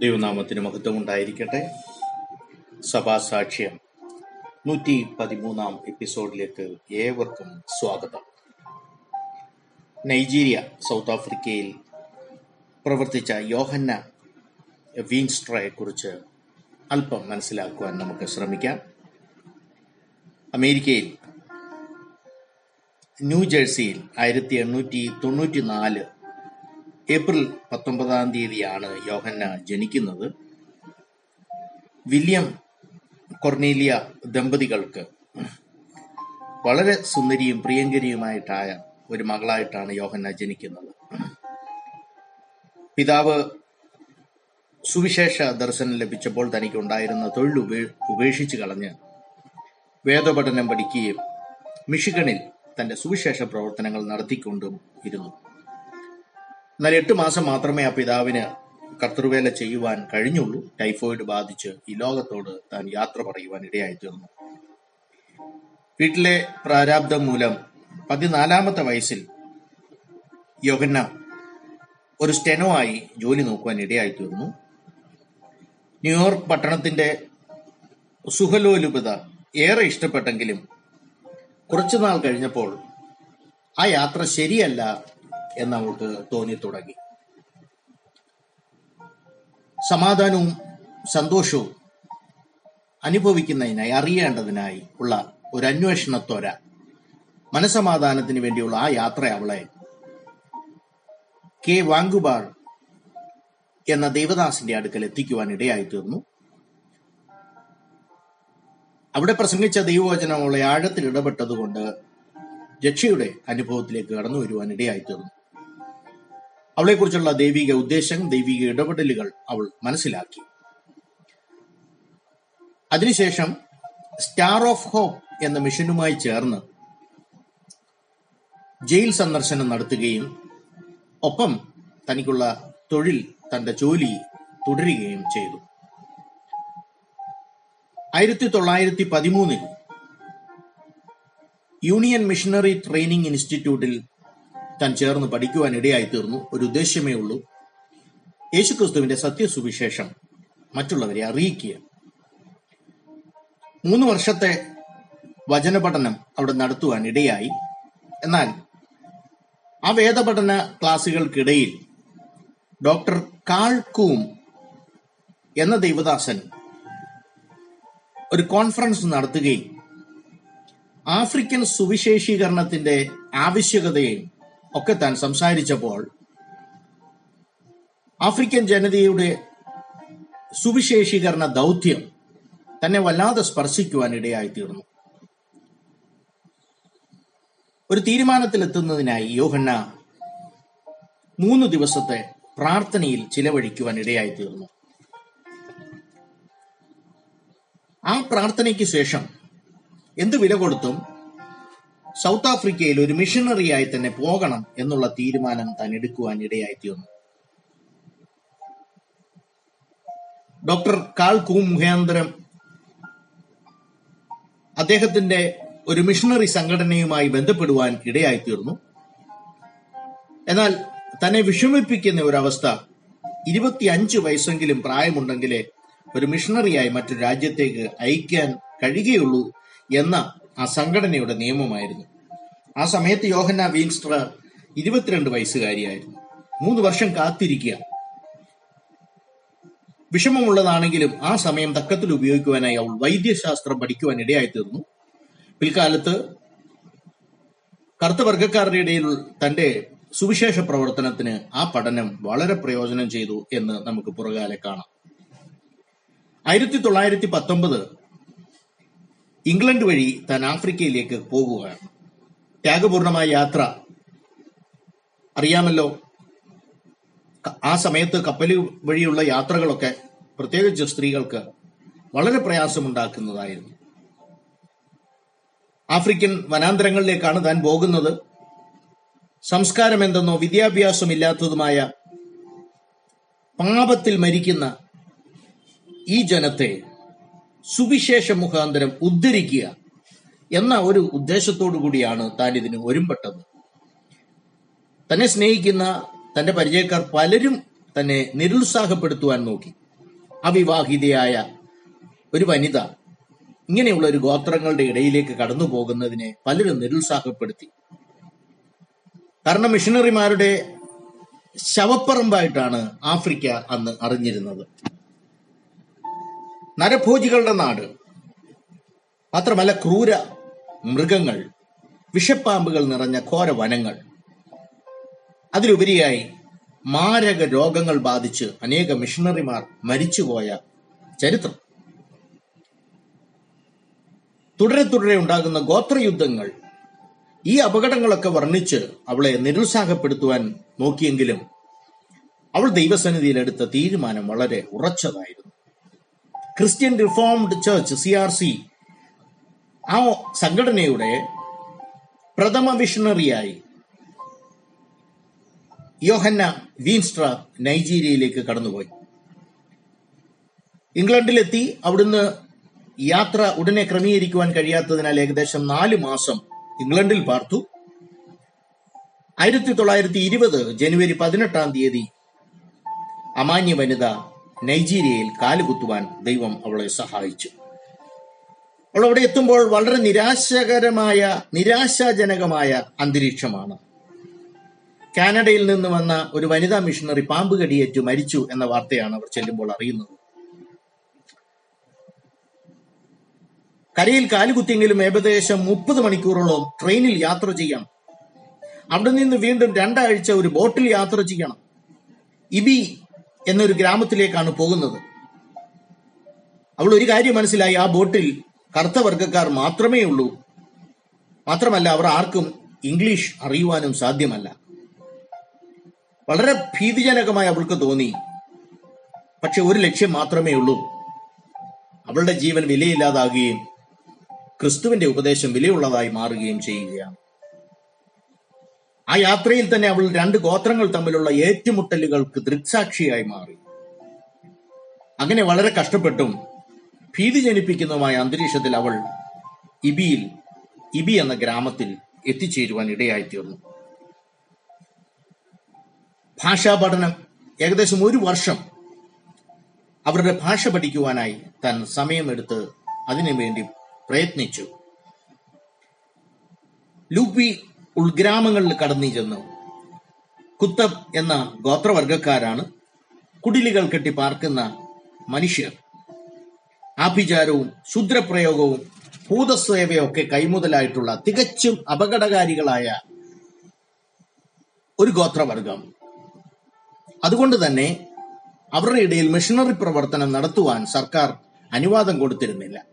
ദൈവനാമത്തിന് മഹത്വം ഉണ്ടായിരിക്കട്ടെ. സഭാസാക്ഷ്യം നൂറ്റി പതിമൂന്നാം എപ്പിസോഡിലേക്ക് ഏവർക്കും സ്വാഗതം. നൈജീരിയ സൗത്ത് ആഫ്രിക്കയിൽ പ്രവർത്തിച്ച യോഹന്ന വീൻസ്ട്രയെ കുറിച്ച് അല്പം മനസ്സിലാക്കുവാൻ നമുക്ക് ശ്രമിക്കാം. അമേരിക്കയിൽ ന്യൂജേഴ്സിയിൽ ആയിരത്തി എണ്ണൂറ്റി തൊണ്ണൂറ്റി നാല് ഏപ്രിൽ പത്തൊമ്പതാം തീയതിയാണ് യോഹന്ന ജനിക്കുന്നത്. വില്യം കൊർണീലിയ ദമ്പതികൾക്ക് വളരെ സുന്ദരിയും പ്രിയങ്കരിയുമായിട്ടായ ഒരു മകളായിട്ടാണ് യോഹന്ന ജനിക്കുന്നത്. പിതാവ് സുവിശേഷ ദർശനം ലഭിച്ചപ്പോൾ തനിക്കുണ്ടായിരുന്ന തൊഴിൽ ഉപേ ഉപേക്ഷിച്ച് കളഞ്ഞ് വേദപഠനം പഠിക്കുകയും മിഷിഗണിൽ തന്റെ സുവിശേഷ പ്രവർത്തനങ്ങൾ നടത്തിക്കൊണ്ടും ഇരുന്നു. എന്നാൽ എട്ട് മാസം മാത്രമേ ആ പിതാവിന് കർത്തൃവേല ചെയ്യുവാൻ കഴിഞ്ഞുള്ളൂ. ടൈഫോയിഡ് ബാധിച്ച് ഈ ലോകത്തോട് താൻ യാത്ര പറയുവാൻ ഇടയായി തീർന്നു. വീട്ടിലെ പ്രാരാബ്ദം മൂലം പതിനാലാമത്തെ വയസ്സിൽ യോഹന്ന ഒരു സ്റ്റെനോ ആയി ജോലി നോക്കുവാൻ ഇടയായി തീർന്നു. ന്യൂയോർക്ക് പട്ടണത്തിന്റെ സുഖലോലുപത ഏറെ ഇഷ്ടപ്പെട്ടെങ്കിലും കുറച്ചുനാൾ കഴിഞ്ഞപ്പോൾ ആ യാത്ര ശരിയല്ല എന്ന് അവൾക്ക് തോന്നി തുടങ്ങി. സമാധാനവും സന്തോഷവും അനുഭവിക്കുന്നതിനായി അറിയേണ്ടതിനായി ഉള്ള ഒരു അന്വേഷണത്വര മനസമാധാനത്തിന് വേണ്ടിയുള്ള ആ യാത്ര അവളെ കെ വാങ്കുബാർ എന്ന ദേവദാസിന്റെ അടുക്കൽ എത്തിക്കുവാൻ ഇടയായി തീർന്നു. അവിടെ പ്രസംഗിച്ച ദൈവവചനം അവളെ ആഴത്തിൽ ഇടപെട്ടതുകൊണ്ട് രക്ഷയുടെ അനുഭവത്തിലേക്ക് കടന്നു വരുവാൻ ഇടയായി തീർന്നു. അവളെക്കുറിച്ചുള്ള ദൈവിക ഉദ്ദേശം ദൈവിക ഇടപെടലുകൾ അവൾ മനസ്സിലാക്കി. അതിനുശേഷം സ്റ്റാർ ഓഫ് ഹോപ്പ് എന്ന മിഷനുമായി ചേർന്ന് ജയിൽ സന്ദർശനം നടത്തുകയും ഒപ്പം തനിക്കുള്ള തൊഴിൽ തന്റെ ജോലി തുടരുകയും ചെയ്തു. ആയിരത്തി തൊള്ളായിരത്തി പതിമൂന്നിൽ യൂണിയൻ മിഷണറി ട്രെയിനിങ് ഇൻസ്റ്റിറ്റ്യൂട്ടിൽ താൻ ചേർന്ന് പഠിക്കുവാൻ ഇടയായി തീർന്നു ഒരു ഉദ്ദേശ്യമേ ഉള്ളൂ. യേശുക്രിസ്തുവിന്റെ സത്യസുവിശേഷം മറ്റുള്ളവരെ അറിയിക്കുക. മൂന്ന് വർഷത്തെ വചനപഠനം അവിടെ നടത്തുവാൻ ഇടയായി എന്നാൽ ആ വേദപഠന ക്ലാസുകൾക്കിടയിൽ ഡോക്ടർ കാൾക്കൂം എന്ന ദൈവദാസൻ ഒരു കോൺഫറൻസ് നടത്തുകയും ആഫ്രിക്കൻ സുവിശേഷീകരണത്തിന്റെ ആവശ്യകതയും ഒക്കെ താൻ സംസാരിച്ചപ്പോൾ ആഫ്രിക്കൻ ജനതയുടെ സുവിശേഷീകരണ ദൗത്യം തന്നെ വല്ലാതെ സ്പർശിക്കുവാൻ ഇടയായിത്തീർന്നു ഒരു തീരുമാനത്തിലെത്തുന്നതിനായി യോഹന്ന മൂന്ന് ദിവസത്തെ പ്രാർത്ഥനയിൽ ചിലവഴിക്കുവാൻ ഇടയായിത്തീർന്നു ആ പ്രാർത്ഥനയ്ക്ക് ശേഷം എന്ത് വില കൊടുത്തും സൗത്ത് ആഫ്രിക്കയിൽ ഒരു മിഷണറിയായി തന്നെ പോകണം എന്നുള്ള തീരുമാനം താൻ എടുക്കുവാൻ ഇടയായി തീർന്നു. ഡോക്ടർ കാൾ കൂ മുഖാന്തരം അദ്ദേഹത്തിന്റെ ഒരു മിഷണറി സംഘടനയുമായി ബന്ധപ്പെടുവാൻ ഇടയായി തീർന്നു. എന്നാൽ തന്നെ വിഷമിപ്പിക്കുന്ന ഒരവസ്ഥ ഇരുപത്തിയഞ്ച് വയസ്സെങ്കിലും പ്രായമുണ്ടെങ്കിലേ ഒരു മിഷണറിയായി മറ്റൊരു രാജ്യത്തേക്ക് അയക്കാൻ കഴിയുകയുള്ളൂ എന്ന ആ സംഘടനയുടെ നിയമമായിരുന്നു. ആ സമയത്ത് യോഹന്ന വീൻസ്റ്റർ ഇരുപത്തിരണ്ട് വയസ്സുകാരിയായിരുന്നു. മൂന്ന് വർഷം കാത്തിരിക്കുക. വിഷമമുള്ളതാണെങ്കിലും ആ സമയം തക്കത്തിൽ ഉപയോഗിക്കുവാനായി അവൾ വൈദ്യശാസ്ത്രം പഠിക്കുവാൻ ഇടയായി തീർന്നു. പിൽക്കാലത്ത് കറുത്ത വർഗക്കാരുടെ ഇടയിൽ തന്റെ സുവിശേഷ പ്രവർത്തനത്തിന് ആ പഠനം വളരെ പ്രയോജനം ചെയ്തു എന്ന് നമുക്ക് പുറകാലെ കാണാം. ആയിരത്തി തൊള്ളായിരത്തി പത്തൊമ്പത് ഇംഗ്ലണ്ട് വഴി താൻ ആഫ്രിക്കയിലേക്ക് പോകുകയാണ് ത്യാഗപൂർണമായ യാത്ര. അറിയാമല്ലോ ആ സമയത്ത് കപ്പൽ വഴിയുള്ള യാത്രകളൊക്കെ പ്രത്യേകിച്ച് സ്ത്രീകൾക്ക് വളരെ പ്രയാസമുണ്ടാക്കുന്നതായിരുന്നു. ആഫ്രിക്കൻ വനാന്തരങ്ങളിലേക്കാണ് താൻ പോകുന്നത്. സംസ്കാരം എന്തെന്നോ വിദ്യാഭ്യാസമില്ലാത്തതുമായ പാപത്തിൽ മരിക്കുന്ന ഈ ജനത്തെ സുവിശേഷ മുഖാന്തരം ഉദ്ധരിക്കുക എന്ന ഒരു ഉദ്ദേശത്തോടു കൂടിയാണ് താൻ ഇതിന് ഒരുമ്പെട്ടത്. തന്നെ സ്നേഹിക്കുന്ന തന്റെ പരിചയക്കാർ പലരും തന്നെ നിരുത്സാഹപ്പെടുത്തുവാൻ നോക്കി. അവിവാഹിതയായ ഒരു വനിത ഇങ്ങനെയുള്ള ഒരു ഗോത്രങ്ങളുടെ ഇടയിലേക്ക് കടന്നു പോകുന്നതിനെ പലരും നിരുത്സാഹപ്പെടുത്തി. കാരണം മിഷണറിമാരുടെ ശവപ്പറമ്പായിട്ടാണ് ആഫ്രിക്ക അന്ന് അറിഞ്ഞിരുന്നത്. നരഭോജികളുടെ നാട്. മാത്രമല്ല ക്രൂര മൃഗങ്ങൾ വിഷപ്പാമ്പുകൾ നിറഞ്ഞ ഘോര വനങ്ങൾ. അതിലുപരിയായി മാരക രോഗങ്ങൾ ബാധിച്ച് അനേക മിഷണറിമാർ മരിച്ചുപോയ ചരിത്രം. തുടരെ തുടരെ ഉണ്ടാകുന്ന ഗോത്രയുദ്ധങ്ങൾ ഈ അപകടങ്ങളൊക്കെ വർണിച്ച് അവളെ നിരുത്സാഹപ്പെടുത്തുവാൻ നോക്കിയെങ്കിലും അവൾ ദൈവസന്നിധിയിലെടുത്ത തീരുമാനം വളരെ ഉറച്ചതായിരുന്നു. Christian reformed church C R C ആ സംഘടനയുടെ പ്രഥമ മിഷണറിയായി യോഹന്ന വീൻസ്ട്ര നൈജീരിയയിലേക്ക് കടന്നുപോയി. ഇംഗ്ലണ്ടിലെത്തി അവിടുന്ന് യാത്ര ഉടനെ ക്രമീകരിക്കുവാൻ കഴിയാത്തതിനാൽ ഏകദേശം നാല് മാസം ഇംഗ്ലണ്ടിൽ പാർത്തു. ആയിരത്തി തൊള്ളായിരത്തി ഇരുപത് ജനുവരി പതിനെട്ടാം തീയതി അമാന്യ വനിത നൈജീരിയയിൽ കാലുകുത്തുവാൻ ദൈവം അവളെ സഹായിച്ചു. അവൾ അവിടെ എത്തുമ്പോൾ വളരെ നിരാശകരമായ നിരാശാജനകമായ അന്തരീക്ഷമാണ്. കാനഡയിൽ നിന്ന് വന്ന ഒരു വനിതാ മിഷണറി പാമ്പ് കടിയേറ്റു മരിച്ചു എന്ന വാർത്തയാണ് അവർ ചെല്ലുമ്പോൾ അറിയുന്നത്. കരയിൽ കാലുകുത്തിയെങ്കിലും ഏകദേശം മുപ്പത് മണിക്കൂറോളം ട്രെയിനിൽ യാത്ര ചെയ്യണം അവിടെ നിന്ന് വീണ്ടും രണ്ടാഴ്ച ഒരു ബോട്ടിൽ യാത്ര ചെയ്യണം. ഇബി എന്നൊരു ഗ്രാമത്തിലേക്കാണ് പോകുന്നത്. അവൾ ഒരു കാര്യം മനസ്സിലായി. ആ ബോട്ടിൽ കറുത്ത വർഗക്കാർ മാത്രമേ ഉള്ളൂ. മാത്രമല്ല അവർ ആർക്കും ഇംഗ്ലീഷ് അറിയുവാനും സാധ്യമല്ല. വളരെ ഭീതിജനകമായി അവൾക്ക് തോന്നി. പക്ഷെ ഒരു ലക്ഷ്യം മാത്രമേ ഉള്ളൂ. അവളുടെ ജീവൻ വിലയില്ലാതാകുകയും ക്രിസ്തുവിന്റെ ഉപദേശം വിലയുള്ളതായി മാറുകയും ചെയ്യുകയാണ്. ആ യാത്രയിൽ തന്നെ അവൾ രണ്ട് ഗോത്രങ്ങൾ തമ്മിലുള്ള ഏറ്റുമുട്ടലുകൾക്ക് ദൃക്സാക്ഷിയായി മാറി. അങ്ങനെ വളരെ കഷ്ടപ്പെട്ടും ഭീതി ജനിപ്പിക്കുന്നതുമായ അന്തരീക്ഷത്തിൽ അവൾ ഇബിയിൽ ഇബി എന്ന ഗ്രാമത്തിൽ എത്തിച്ചേരുവാൻ ഇടയായി തീർന്നു ഭാഷാ പഠനം ഏകദേശം ഒരു വർഷം അവരുടെ ഭാഷ പഠിക്കുവാനായി താൻ സമയമെടുത്ത് അതിനുവേണ്ടി പ്രയത്നിച്ചു. ലൂപ്പി ഉൾഗ്രാമങ്ങളിൽ കടന്നു ചെന്നു. കുത്തബ് എന്ന ഗോത്രവർഗക്കാരാണ് കുടിലുകൾ കെട്ടി പാർക്കുന്ന മനുഷ്യർ. ആഭിചാരവും ശുദ്രപ്രയോഗവും ഭൂതസേവയൊക്കെ കൈമുതലായിട്ടുള്ള തികച്ചും അപകടകാരികളായ ഒരു ഗോത്രവർഗം അതുകൊണ്ട് തന്നെ അവരുടെ ഇടയിൽ മിഷണറി പ്രവർത്തനം നടത്തുവാൻ സർക്കാർ അനുവാദം കൊടുത്തിരുന്നില്ല.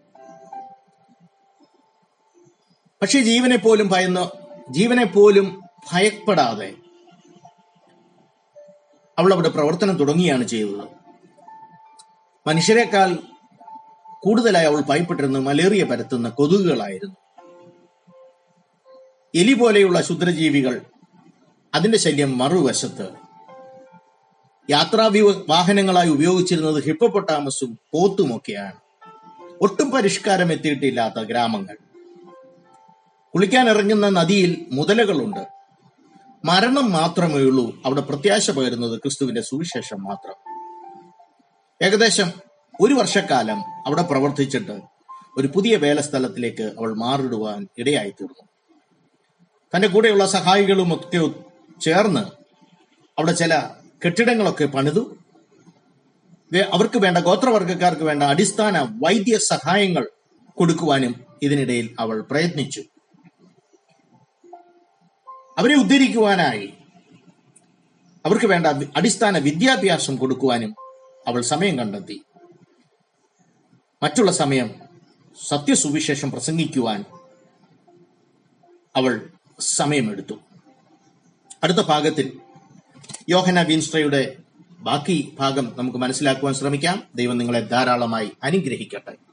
പക്ഷെ ജീവനെ പോലും ഭയന്ന് ജീവനെ പോലും ഭയപ്പെടാതെ അവൾ അവിടെ പ്രവർത്തനം തുടങ്ങിയാണ് ചെയ്തത്. മനുഷ്യരെക്കാൾ കൂടുതലായി അവൾ ഭയപ്പെട്ടിരുന്ന മലേറിയ പരത്തുന്ന കൊതുകുകളായിരുന്നു. എലി പോലെയുള്ള ക്ഷുദ്രജീവികൾ അതിന്റെ ശല്യം മറുവശത്ത്. യാത്രാ വാഹനങ്ങളായി ഉപയോഗിച്ചിരുന്നത് ഹിപ്പപ്പൊട്ടാമസും പോത്തുമൊക്കെയാണ്. ഒട്ടും പരിഷ്കാരം എത്തിയിട്ടില്ലാത്ത ഗ്രാമങ്ങൾ. കുളിക്കാൻ ഇറങ്ങുന്ന നദിയിൽ മുതലകളുണ്ട്. മരണം മാത്രമേ ഉള്ളൂ അവിടെ പ്രത്യാശ പകരുന്നത് ക്രിസ്തുവിന്റെ സുവിശേഷം മാത്രം. ഏകദേശം ഒരു വർഷക്കാലം അവിടെ പ്രവർത്തിച്ചിട്ട് ഒരു പുതിയ വേലസ്ഥലത്തിലേക്ക് അവൾ മാറിടുവാൻ ഇടയായി തീർന്നു തന്റെ കൂടെയുള്ള സഹായികളും ഒക്കെ ചേർന്ന് അവിടെ ചില കെട്ടിടങ്ങളൊക്കെ പണിതു. അവർക്ക് വേണ്ട ഗോത്രവർഗക്കാർക്ക് വേണ്ട അടിസ്ഥാന വൈദ്യ സഹായങ്ങൾ കൊടുക്കുവാനും ഇതിനിടയിൽ അവൾ പ്രയത്നിച്ചു. അവരെ ഉദ്ധരിക്കുവാനായി. അവർക്ക് വേണ്ട അടിസ്ഥാന വിദ്യാഭ്യാസം കൊടുക്കുവാനും അവൾ സമയം കണ്ടെത്തി. മറ്റുള്ള സമയം സത്യസുവിശേഷം പ്രസംഗിക്കുവാൻ അവൾ സമയമെടുത്തു. അടുത്ത ഭാഗത്തിൽ യോഹന വീൻസ്ട്രയുടെ ബാക്കി ഭാഗം നമുക്ക് മനസ്സിലാക്കുവാൻ ശ്രമിക്കാം. ദൈവം നിങ്ങളെ ധാരാളമായി അനുഗ്രഹിക്കട്ടെ.